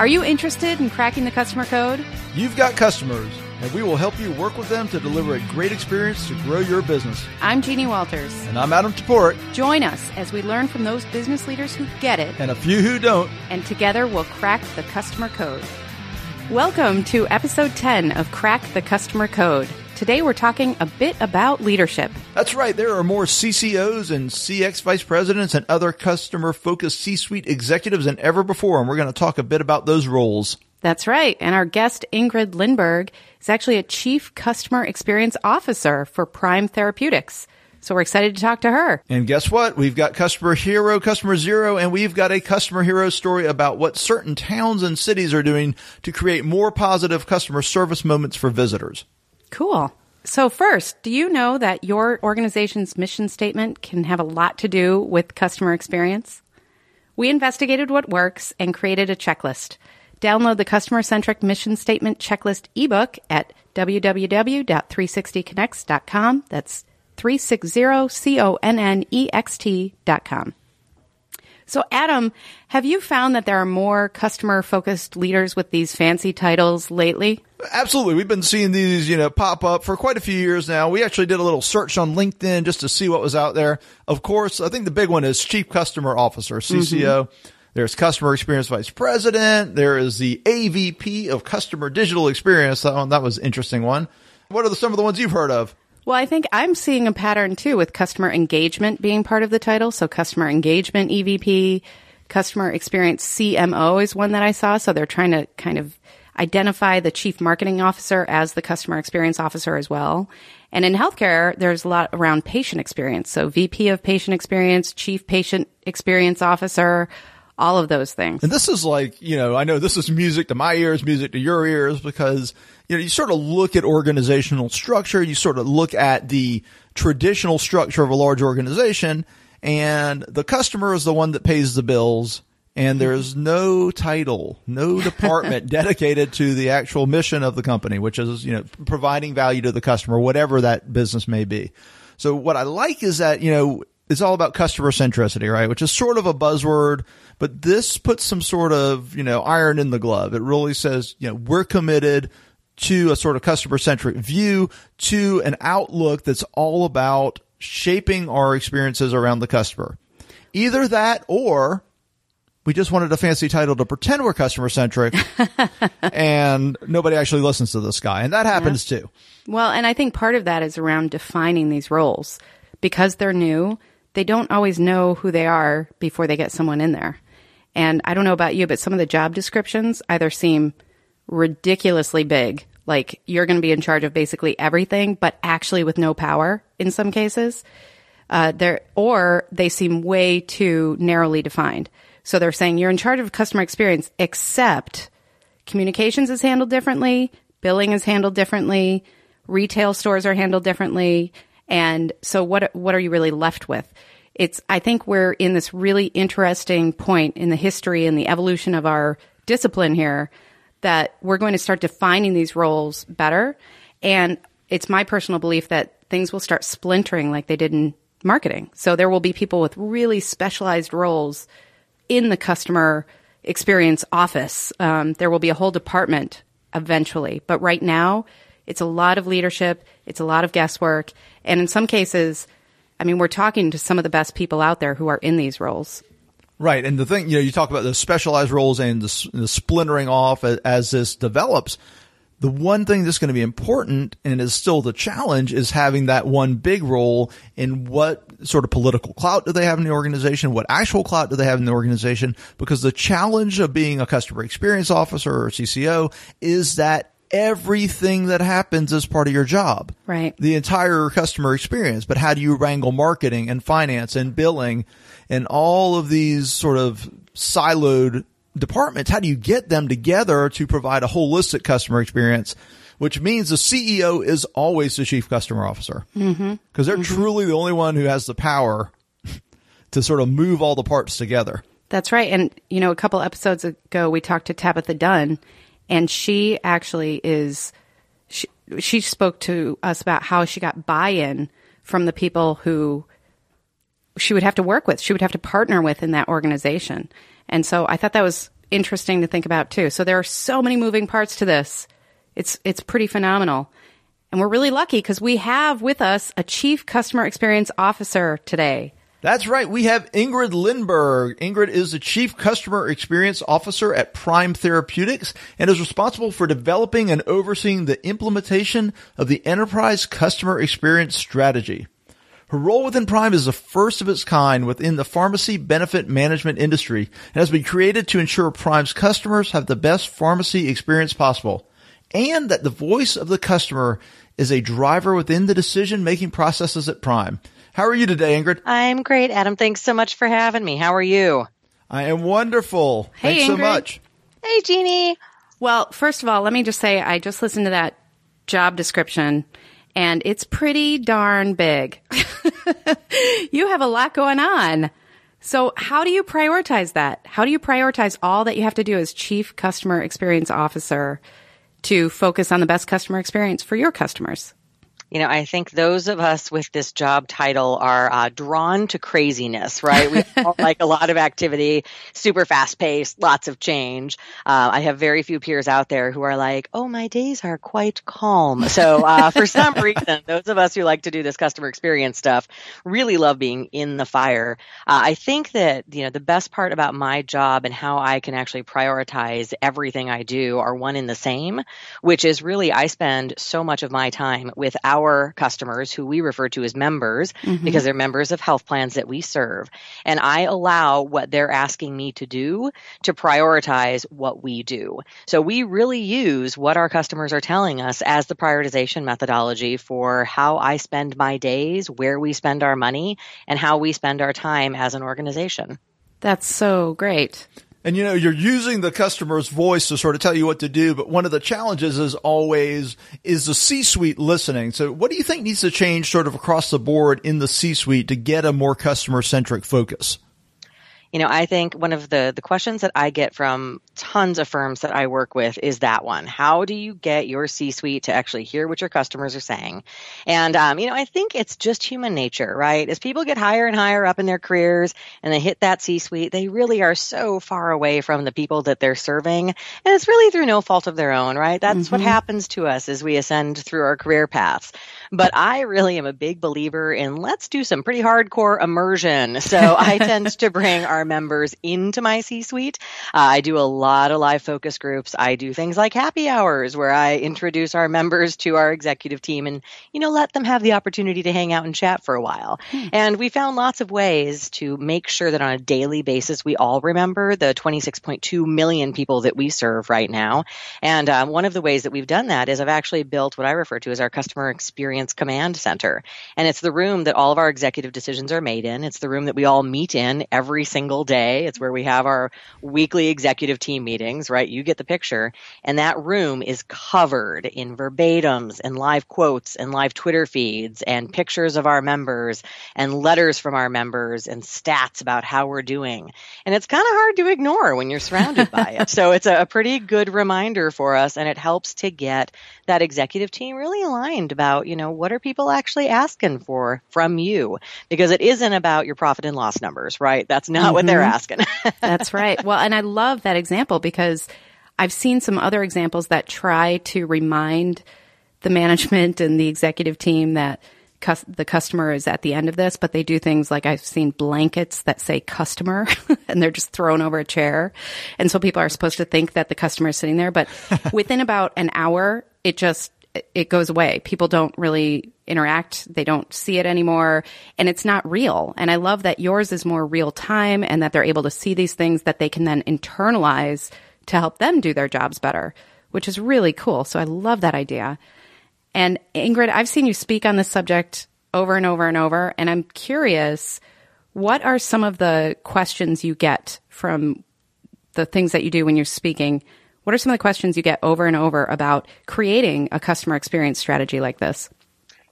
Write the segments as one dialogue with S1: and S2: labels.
S1: Are you interested in cracking the customer code?
S2: You've got customers, and we will help you work with them to deliver a great experience to grow your business.
S1: I'm Jeannie Walters.
S2: And I'm Adam Toporek.
S1: Join us as we learn from those business leaders who get it,
S2: and a few who don't,
S1: and together we'll crack the customer code. Welcome to episode 10 of Crack the Customer Code. Today we're talking a bit about leadership.
S2: That's right. There are more CCOs and CX vice presidents and other customer focused C suite executives than ever before. And we're going to talk a bit about those roles.
S1: That's right. And our guest, Ingrid Lindberg, is actually a chief customer experience officer for Prime Therapeutics. So we're excited to talk to her.
S2: And guess what? We've got customer hero, customer zero, and we've got a customer hero story about what certain towns and cities are doing to create more positive customer service moments for visitors.
S1: Cool. So, first, do you know that your organization's mission statement can have a lot to do with customer experience? We investigated what works and created a checklist. Download the customer centric mission statement checklist ebook at www.360connext.com. That's 360connext.com. So, Adam, have you found that there are more customer focused leaders with these fancy titles lately?
S2: Absolutely. We've been seeing these, you know, pop up for quite a few years now. We actually did a little search on LinkedIn just to see what was out there. Of course, I think the big one is Chief Customer Officer, CCO. Mm-hmm. There's Customer Experience Vice President. There is the AVP of Customer Digital Experience. That one, that was interesting one. What are the, some of the ones you've heard of?
S1: Well, I think I'm seeing a pattern too with customer engagement being part of the title. So customer engagement EVP, customer experience CMO is one that I saw. So they're trying to kind of identify the chief marketing officer as the customer experience officer as well. And in healthcare, there's a lot around patient experience. So VP of patient experience, chief patient experience officer, all of those things.
S2: And this is like, you know, I know this is music to my ears, music to your ears, because, you know, you sort of look at organizational structure, you sort of look at the traditional structure of a large organization, and the customer is the one that pays the bills. And there's mm-hmm. no title, no department dedicated to the actual mission of the company, which is, you know, providing value to the customer, whatever that business may be. So what I like is that, you know, it's all about customer centricity, right? Which is sort of a buzzword, but this puts some sort of, you know, iron in the glove. It really says, you know, we're committed to a sort of customer centric view, to an outlook that's all about shaping our experiences around the customer. Either that or we just wanted a fancy title to pretend we're customer centric and nobody actually listens to this guy. And that happens yeah. too.
S1: Well, and I think part of that is around defining these roles because they're new they don't always know who they are before they get someone in there. And I don't know about you, but some of the job descriptions either seem ridiculously big, like you're going to be in charge of basically everything, but actually with no power in some cases. Uh, there, or they seem way too narrowly defined. So they're saying you're in charge of customer experience, except communications is handled differently, billing is handled differently, retail stores are handled differently, and so what, what are you really left with? It's, I think we're in this really interesting point in the history and the evolution of our discipline here that we're going to start defining these roles better. And it's my personal belief that things will start splintering like they did in marketing. So there will be people with really specialized roles in the customer experience office. Um, there will be a whole department eventually. But right now, it's a lot of leadership. It's a lot of guesswork. And in some cases, I mean, we're talking to some of the best people out there who are in these roles.
S2: Right. And the thing, you know, you talk about the specialized roles and the, the splintering off as, as this develops. The one thing that's going to be important and is still the challenge is having that one big role in what sort of political clout do they have in the organization? What actual clout do they have in the organization? Because the challenge of being a customer experience officer or CCO is that everything that happens is part of your job.
S1: Right.
S2: The entire customer experience. But how do you wrangle marketing and finance and billing and all of these sort of siloed departments? How do you get them together to provide a holistic customer experience? Which means the CEO is always the chief customer officer. Because mm-hmm. they're mm-hmm. truly the only one who has the power to sort of move all the parts together.
S1: That's right. And, you know, a couple episodes ago, we talked to Tabitha Dunn and she actually is, she, she spoke to us about how she got buy in from the people who she would have to work with, she would have to partner with in that organization. And so I thought that was interesting to think about too. So there are so many moving parts to this. It's it's pretty phenomenal. And we're really lucky because we have with us a chief customer experience officer today.
S2: That's right. We have Ingrid Lindberg. Ingrid is the Chief Customer Experience Officer at Prime Therapeutics and is responsible for developing and overseeing the implementation of the Enterprise Customer Experience Strategy. Her role within Prime is the first of its kind within the pharmacy benefit management industry and has been created to ensure Prime's customers have the best pharmacy experience possible and that the voice of the customer is a driver within the decision making processes at Prime. How are you today, Ingrid?
S3: I'm great, Adam. Thanks so much for having me. How are you?
S2: I am wonderful.
S1: Hey,
S2: Thanks so much.
S3: Hey, Jeannie.
S1: Well, first of all, let me just say I just listened to that job description and it's pretty darn big. you have a lot going on. So how do you prioritize that? How do you prioritize all that you have to do as chief customer experience officer to focus on the best customer experience for your customers?
S3: You know, I think those of us with this job title are uh, drawn to craziness, right? We all like a lot of activity, super fast paced, lots of change. Uh, I have very few peers out there who are like, oh, my days are quite calm. So uh, for some reason, those of us who like to do this customer experience stuff really love being in the fire. Uh, I think that, you know, the best part about my job and how I can actually prioritize everything I do are one in the same, which is really I spend so much of my time with our our customers who we refer to as members mm-hmm. because they're members of health plans that we serve. And I allow what they're asking me to do to prioritize what we do. So we really use what our customers are telling us as the prioritization methodology for how I spend my days, where we spend our money, and how we spend our time as an organization.
S1: That's so great.
S2: And you know, you're using the customer's voice to sort of tell you what to do, but one of the challenges is always is the C-suite listening. So what do you think needs to change sort of across the board in the C-suite to get a more customer centric focus?
S3: You know, I think one of the the questions that I get from tons of firms that I work with is that one. How do you get your C-suite to actually hear what your customers are saying? And um, you know, I think it's just human nature, right? As people get higher and higher up in their careers and they hit that C-suite, they really are so far away from the people that they're serving, and it's really through no fault of their own, right? That's mm-hmm. what happens to us as we ascend through our career paths. But I really am a big believer in let's do some pretty hardcore immersion. So I tend to bring our members into my C suite. Uh, I do a lot of live focus groups. I do things like happy hours where I introduce our members to our executive team and, you know, let them have the opportunity to hang out and chat for a while. Hmm. And we found lots of ways to make sure that on a daily basis, we all remember the 26.2 million people that we serve right now. And um, one of the ways that we've done that is I've actually built what I refer to as our customer experience Command Center. And it's the room that all of our executive decisions are made in. It's the room that we all meet in every single day. It's where we have our weekly executive team meetings, right? You get the picture. And that room is covered in verbatims and live quotes and live Twitter feeds and pictures of our members and letters from our members and stats about how we're doing. And it's kind of hard to ignore when you're surrounded by it. So it's a pretty good reminder for us and it helps to get that executive team really aligned about, you know, know, what are people actually asking for from you? Because it isn't about your profit and loss numbers, right? That's not mm-hmm. what they're mm-hmm. asking.
S1: That's right. Well, and I love that example because I've seen some other examples that try to remind the management and the executive team that the customer is at the end of this, but they do things like I've seen blankets that say customer and they're just thrown over a chair. And so people are supposed to think that the customer is sitting there, but within about an hour, it just it goes away. People don't really interact. They don't see it anymore and it's not real. And I love that yours is more real time and that they're able to see these things that they can then internalize to help them do their jobs better, which is really cool. So I love that idea. And Ingrid, I've seen you speak on this subject over and over and over. And I'm curious, what are some of the questions you get from the things that you do when you're speaking what are some of the questions you get over and over about creating a customer experience strategy like this?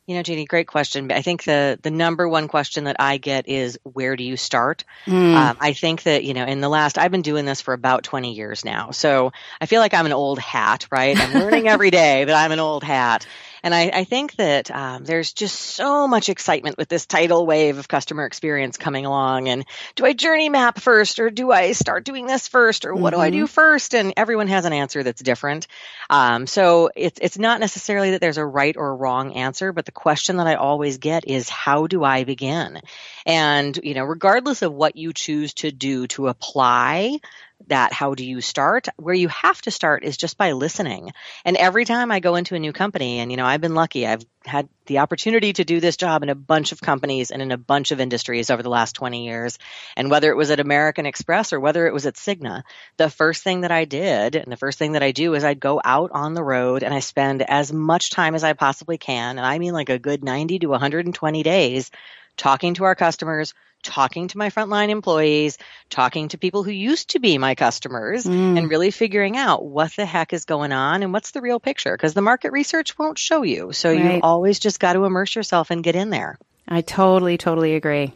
S3: You know, Jeannie, great question. I think the the number one question that I get is where do you start? Mm. Um, I think that you know, in the last, I've been doing this for about twenty years now, so I feel like I'm an old hat, right? I'm learning every day that I'm an old hat, And I, I think that um, there's just so much excitement with this tidal wave of customer experience coming along. And do I journey map first, or do I start doing this first, or what mm-hmm. do I do mm-hmm. first? And everyone has an answer that's different. Um, so it's it's not necessarily that there's a right or wrong answer, but the question that I always get is how do I begin? And you know, regardless of what you choose to do to apply that how do you start? Where you have to start is just by listening. And every time i go into a new company and you know i've been lucky. I've had the opportunity to do this job in a bunch of companies and in a bunch of industries over the last 20 years. And whether it was at american express or whether it was at cigna the first thing that i did and the first thing that i do is i'd go out on the road and i spend as much time as i possibly can and i mean like a good 90 to 120 days talking to our customers talking to my frontline employees, talking to people who used to be my customers, mm. and really figuring out what the heck is going on and what's the real picture. Because the market research won't show you. So right. you always just got to immerse yourself and get in there.
S1: I totally, totally agree.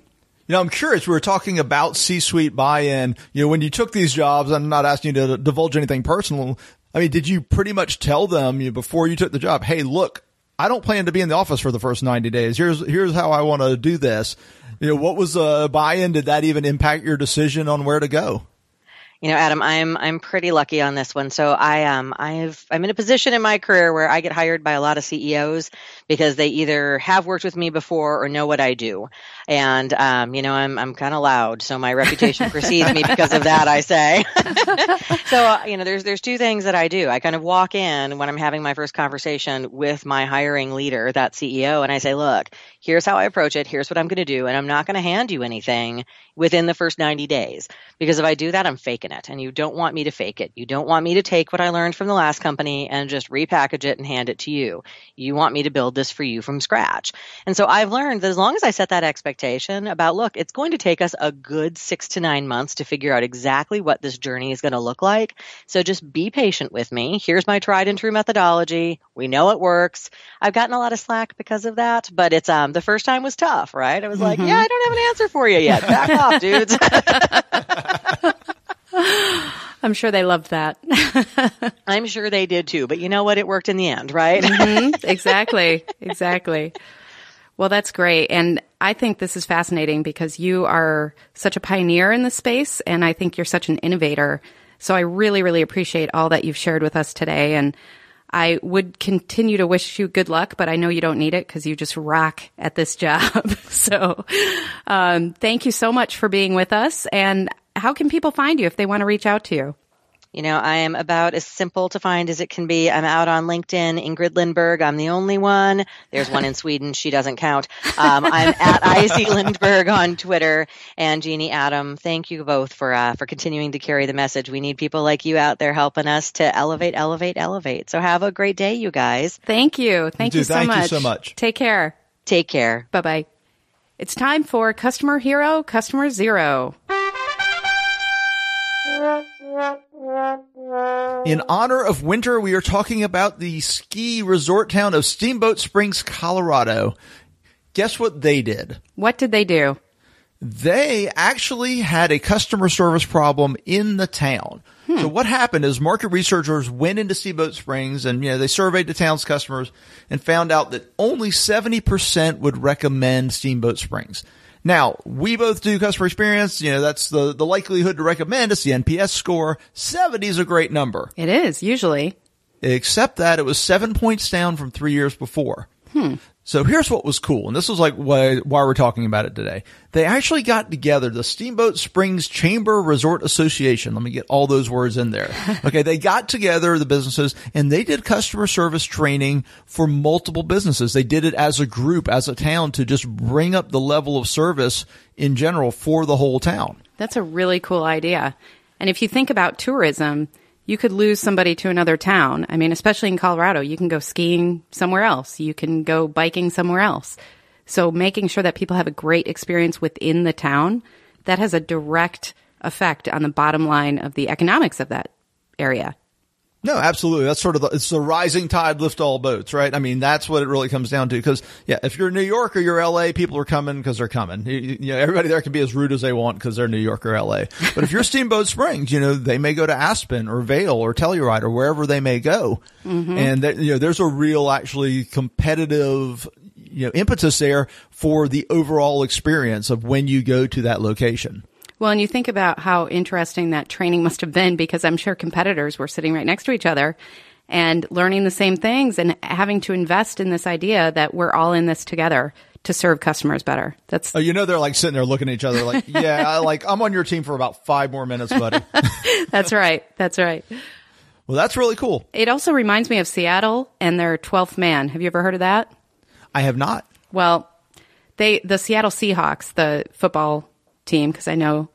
S2: You know, I'm curious. We were talking about C-suite buy-in. You know, when you took these jobs, I'm not asking you to divulge anything personal. I mean, did you pretty much tell them you know, before you took the job, "Hey, look, I don't plan to be in the office for the first 90 days. Here's here's how I want to do this." you know, what was the buy-in? Did that even impact your decision on where to go?
S3: you know, Adam, I'm I'm pretty lucky on this one. So I um I've I'm in a position in my career where I get hired by a lot of CEOs because they either have worked with me before or know what I do, and um you know I'm I'm kind of loud, so my reputation precedes me because of that. I say. so uh, you know, there's there's two things that I do. I kind of walk in when I'm having my first conversation with my hiring leader, that CEO, and I say, look, here's how I approach it. Here's what I'm going to do, and I'm not going to hand you anything within the first 90 days because if I do that, I'm faking it and you don't want me to fake it. You don't want me to take what I learned from the last company and just repackage it and hand it to you. You want me to build this for you from scratch. And so I've learned that as long as I set that expectation about, look, it's going to take us a good six to nine months to figure out exactly what this journey is going to look like. So just be patient with me. Here's my tried and true methodology. We know it works. I've gotten a lot of slack because of that, but it's, um, the first time was tough, right? I was mm-hmm. like, yeah, I don't have an answer for you yet. Back off, dudes.
S1: I'm sure they loved that.
S3: I'm sure they did too, but you know what? It worked in the end, right?
S1: mm-hmm. Exactly. Exactly. Well, that's great. And I think this is fascinating because you are such a pioneer in the space and I think you're such an innovator. So I really, really appreciate all that you've shared with us today. And I would continue to wish you good luck, but I know you don't need it because you just rock at this job. so, um, thank you so much for being with us. And how can people find you if they want to reach out to you?
S3: You know, I am about as simple to find as it can be. I'm out on LinkedIn, Ingrid Lindberg. I'm the only one. There's one in Sweden. She doesn't count. Um, I'm at IC Lindberg on Twitter. And Jeannie Adam, thank you both for uh, for continuing to carry the message. We need people like you out there helping us to elevate, elevate, elevate. So have a great day, you guys.
S1: Thank you. Thank you so
S2: thank
S1: much.
S2: you so much.
S1: Take care.
S3: Take care.
S1: Bye bye. It's time for Customer Hero, Customer Zero.
S2: In honor of winter, we are talking about the ski resort town of Steamboat Springs, Colorado. Guess what they did?
S1: What did they do?
S2: They actually had a customer service problem in the town. Hmm. So what happened is market researchers went into Steamboat Springs and, you know, they surveyed the town's customers and found out that only 70% would recommend Steamboat Springs. Now, we both do customer experience. You know, that's the, the likelihood to recommend. It's the NPS score. 70 is a great number.
S1: It is, usually.
S2: Except that it was seven points down from three years before.
S1: Hmm.
S2: So here's what was cool, and this was like why, why we're talking about it today. They actually got together the Steamboat Springs Chamber Resort Association. Let me get all those words in there. Okay, they got together the businesses and they did customer service training for multiple businesses. They did it as a group, as a town to just bring up the level of service in general for the whole town.
S1: That's a really cool idea. And if you think about tourism, you could lose somebody to another town. I mean, especially in Colorado, you can go skiing somewhere else. You can go biking somewhere else. So making sure that people have a great experience within the town, that has a direct effect on the bottom line of the economics of that area.
S2: No, absolutely. That's sort of the, it's the rising tide lift all boats, right? I mean, that's what it really comes down to. Cause yeah, if you're New York or you're LA, people are coming because they're coming. You, you know, everybody there can be as rude as they want because they're New York or LA. But if you're Steamboat Springs, you know, they may go to Aspen or Vail or Telluride or wherever they may go. Mm-hmm. And that, you know, there's a real actually competitive, you know, impetus there for the overall experience of when you go to that location.
S1: Well, and you think about how interesting that training must have been because I'm sure competitors were sitting right next to each other and learning the same things and having to invest in this idea that we're all in this together to serve customers better. That's
S2: oh, you know they're like sitting there looking at each other like, yeah, I, like I'm on your team for about five more minutes, buddy.
S1: that's right. That's right.
S2: Well, that's really cool.
S1: It also reminds me of Seattle and their 12th man. Have you ever heard of that?
S2: I have not.
S1: Well, they the Seattle Seahawks, the football team, because I know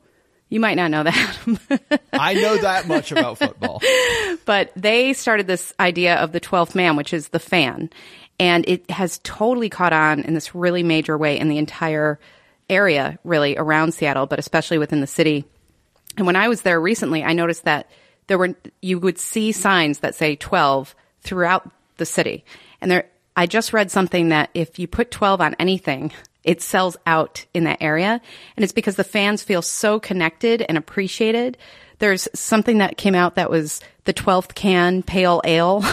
S1: you might not know that.
S2: I know that much about football.
S1: But they started this idea of the 12th man, which is the fan. And it has totally caught on in this really major way in the entire area, really around Seattle, but especially within the city. And when I was there recently, I noticed that there were, you would see signs that say 12 throughout the city. And there, I just read something that if you put 12 on anything, it sells out in that area. And it's because the fans feel so connected and appreciated. There's something that came out that was the 12th can pale ale.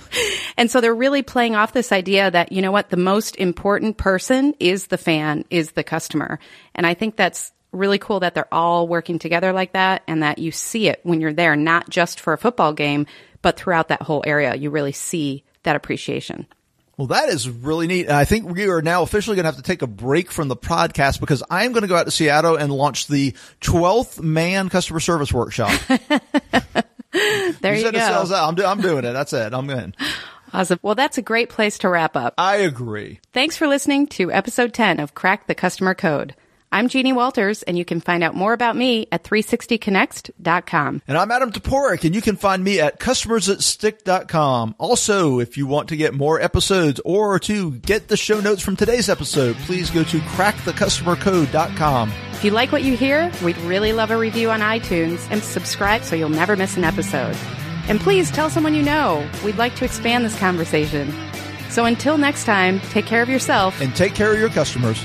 S1: and so they're really playing off this idea that, you know what, the most important person is the fan, is the customer. And I think that's really cool that they're all working together like that and that you see it when you're there, not just for a football game, but throughout that whole area. You really see that appreciation.
S2: Well, that is really neat. And I think we are now officially going to have to take a break from the podcast because I'm going to go out to Seattle and launch the 12th man customer service workshop.
S1: there you, you go.
S2: It I'm, do- I'm doing it. That's it. I'm in.
S1: Awesome. Well, that's a great place to wrap up.
S2: I agree.
S1: Thanks for listening to episode 10 of Crack the Customer Code. I'm Jeannie Walters, and you can find out more about me at 360connext.com.
S2: And I'm Adam Toporek, and you can find me at customersthatstick.com. Also, if you want to get more episodes or to get the show notes from today's episode, please go to crackthecustomercode.com.
S1: If you like what you hear, we'd really love a review on iTunes and subscribe so you'll never miss an episode. And please tell someone you know. We'd like to expand this conversation. So until next time, take care of yourself
S2: and take care of your customers.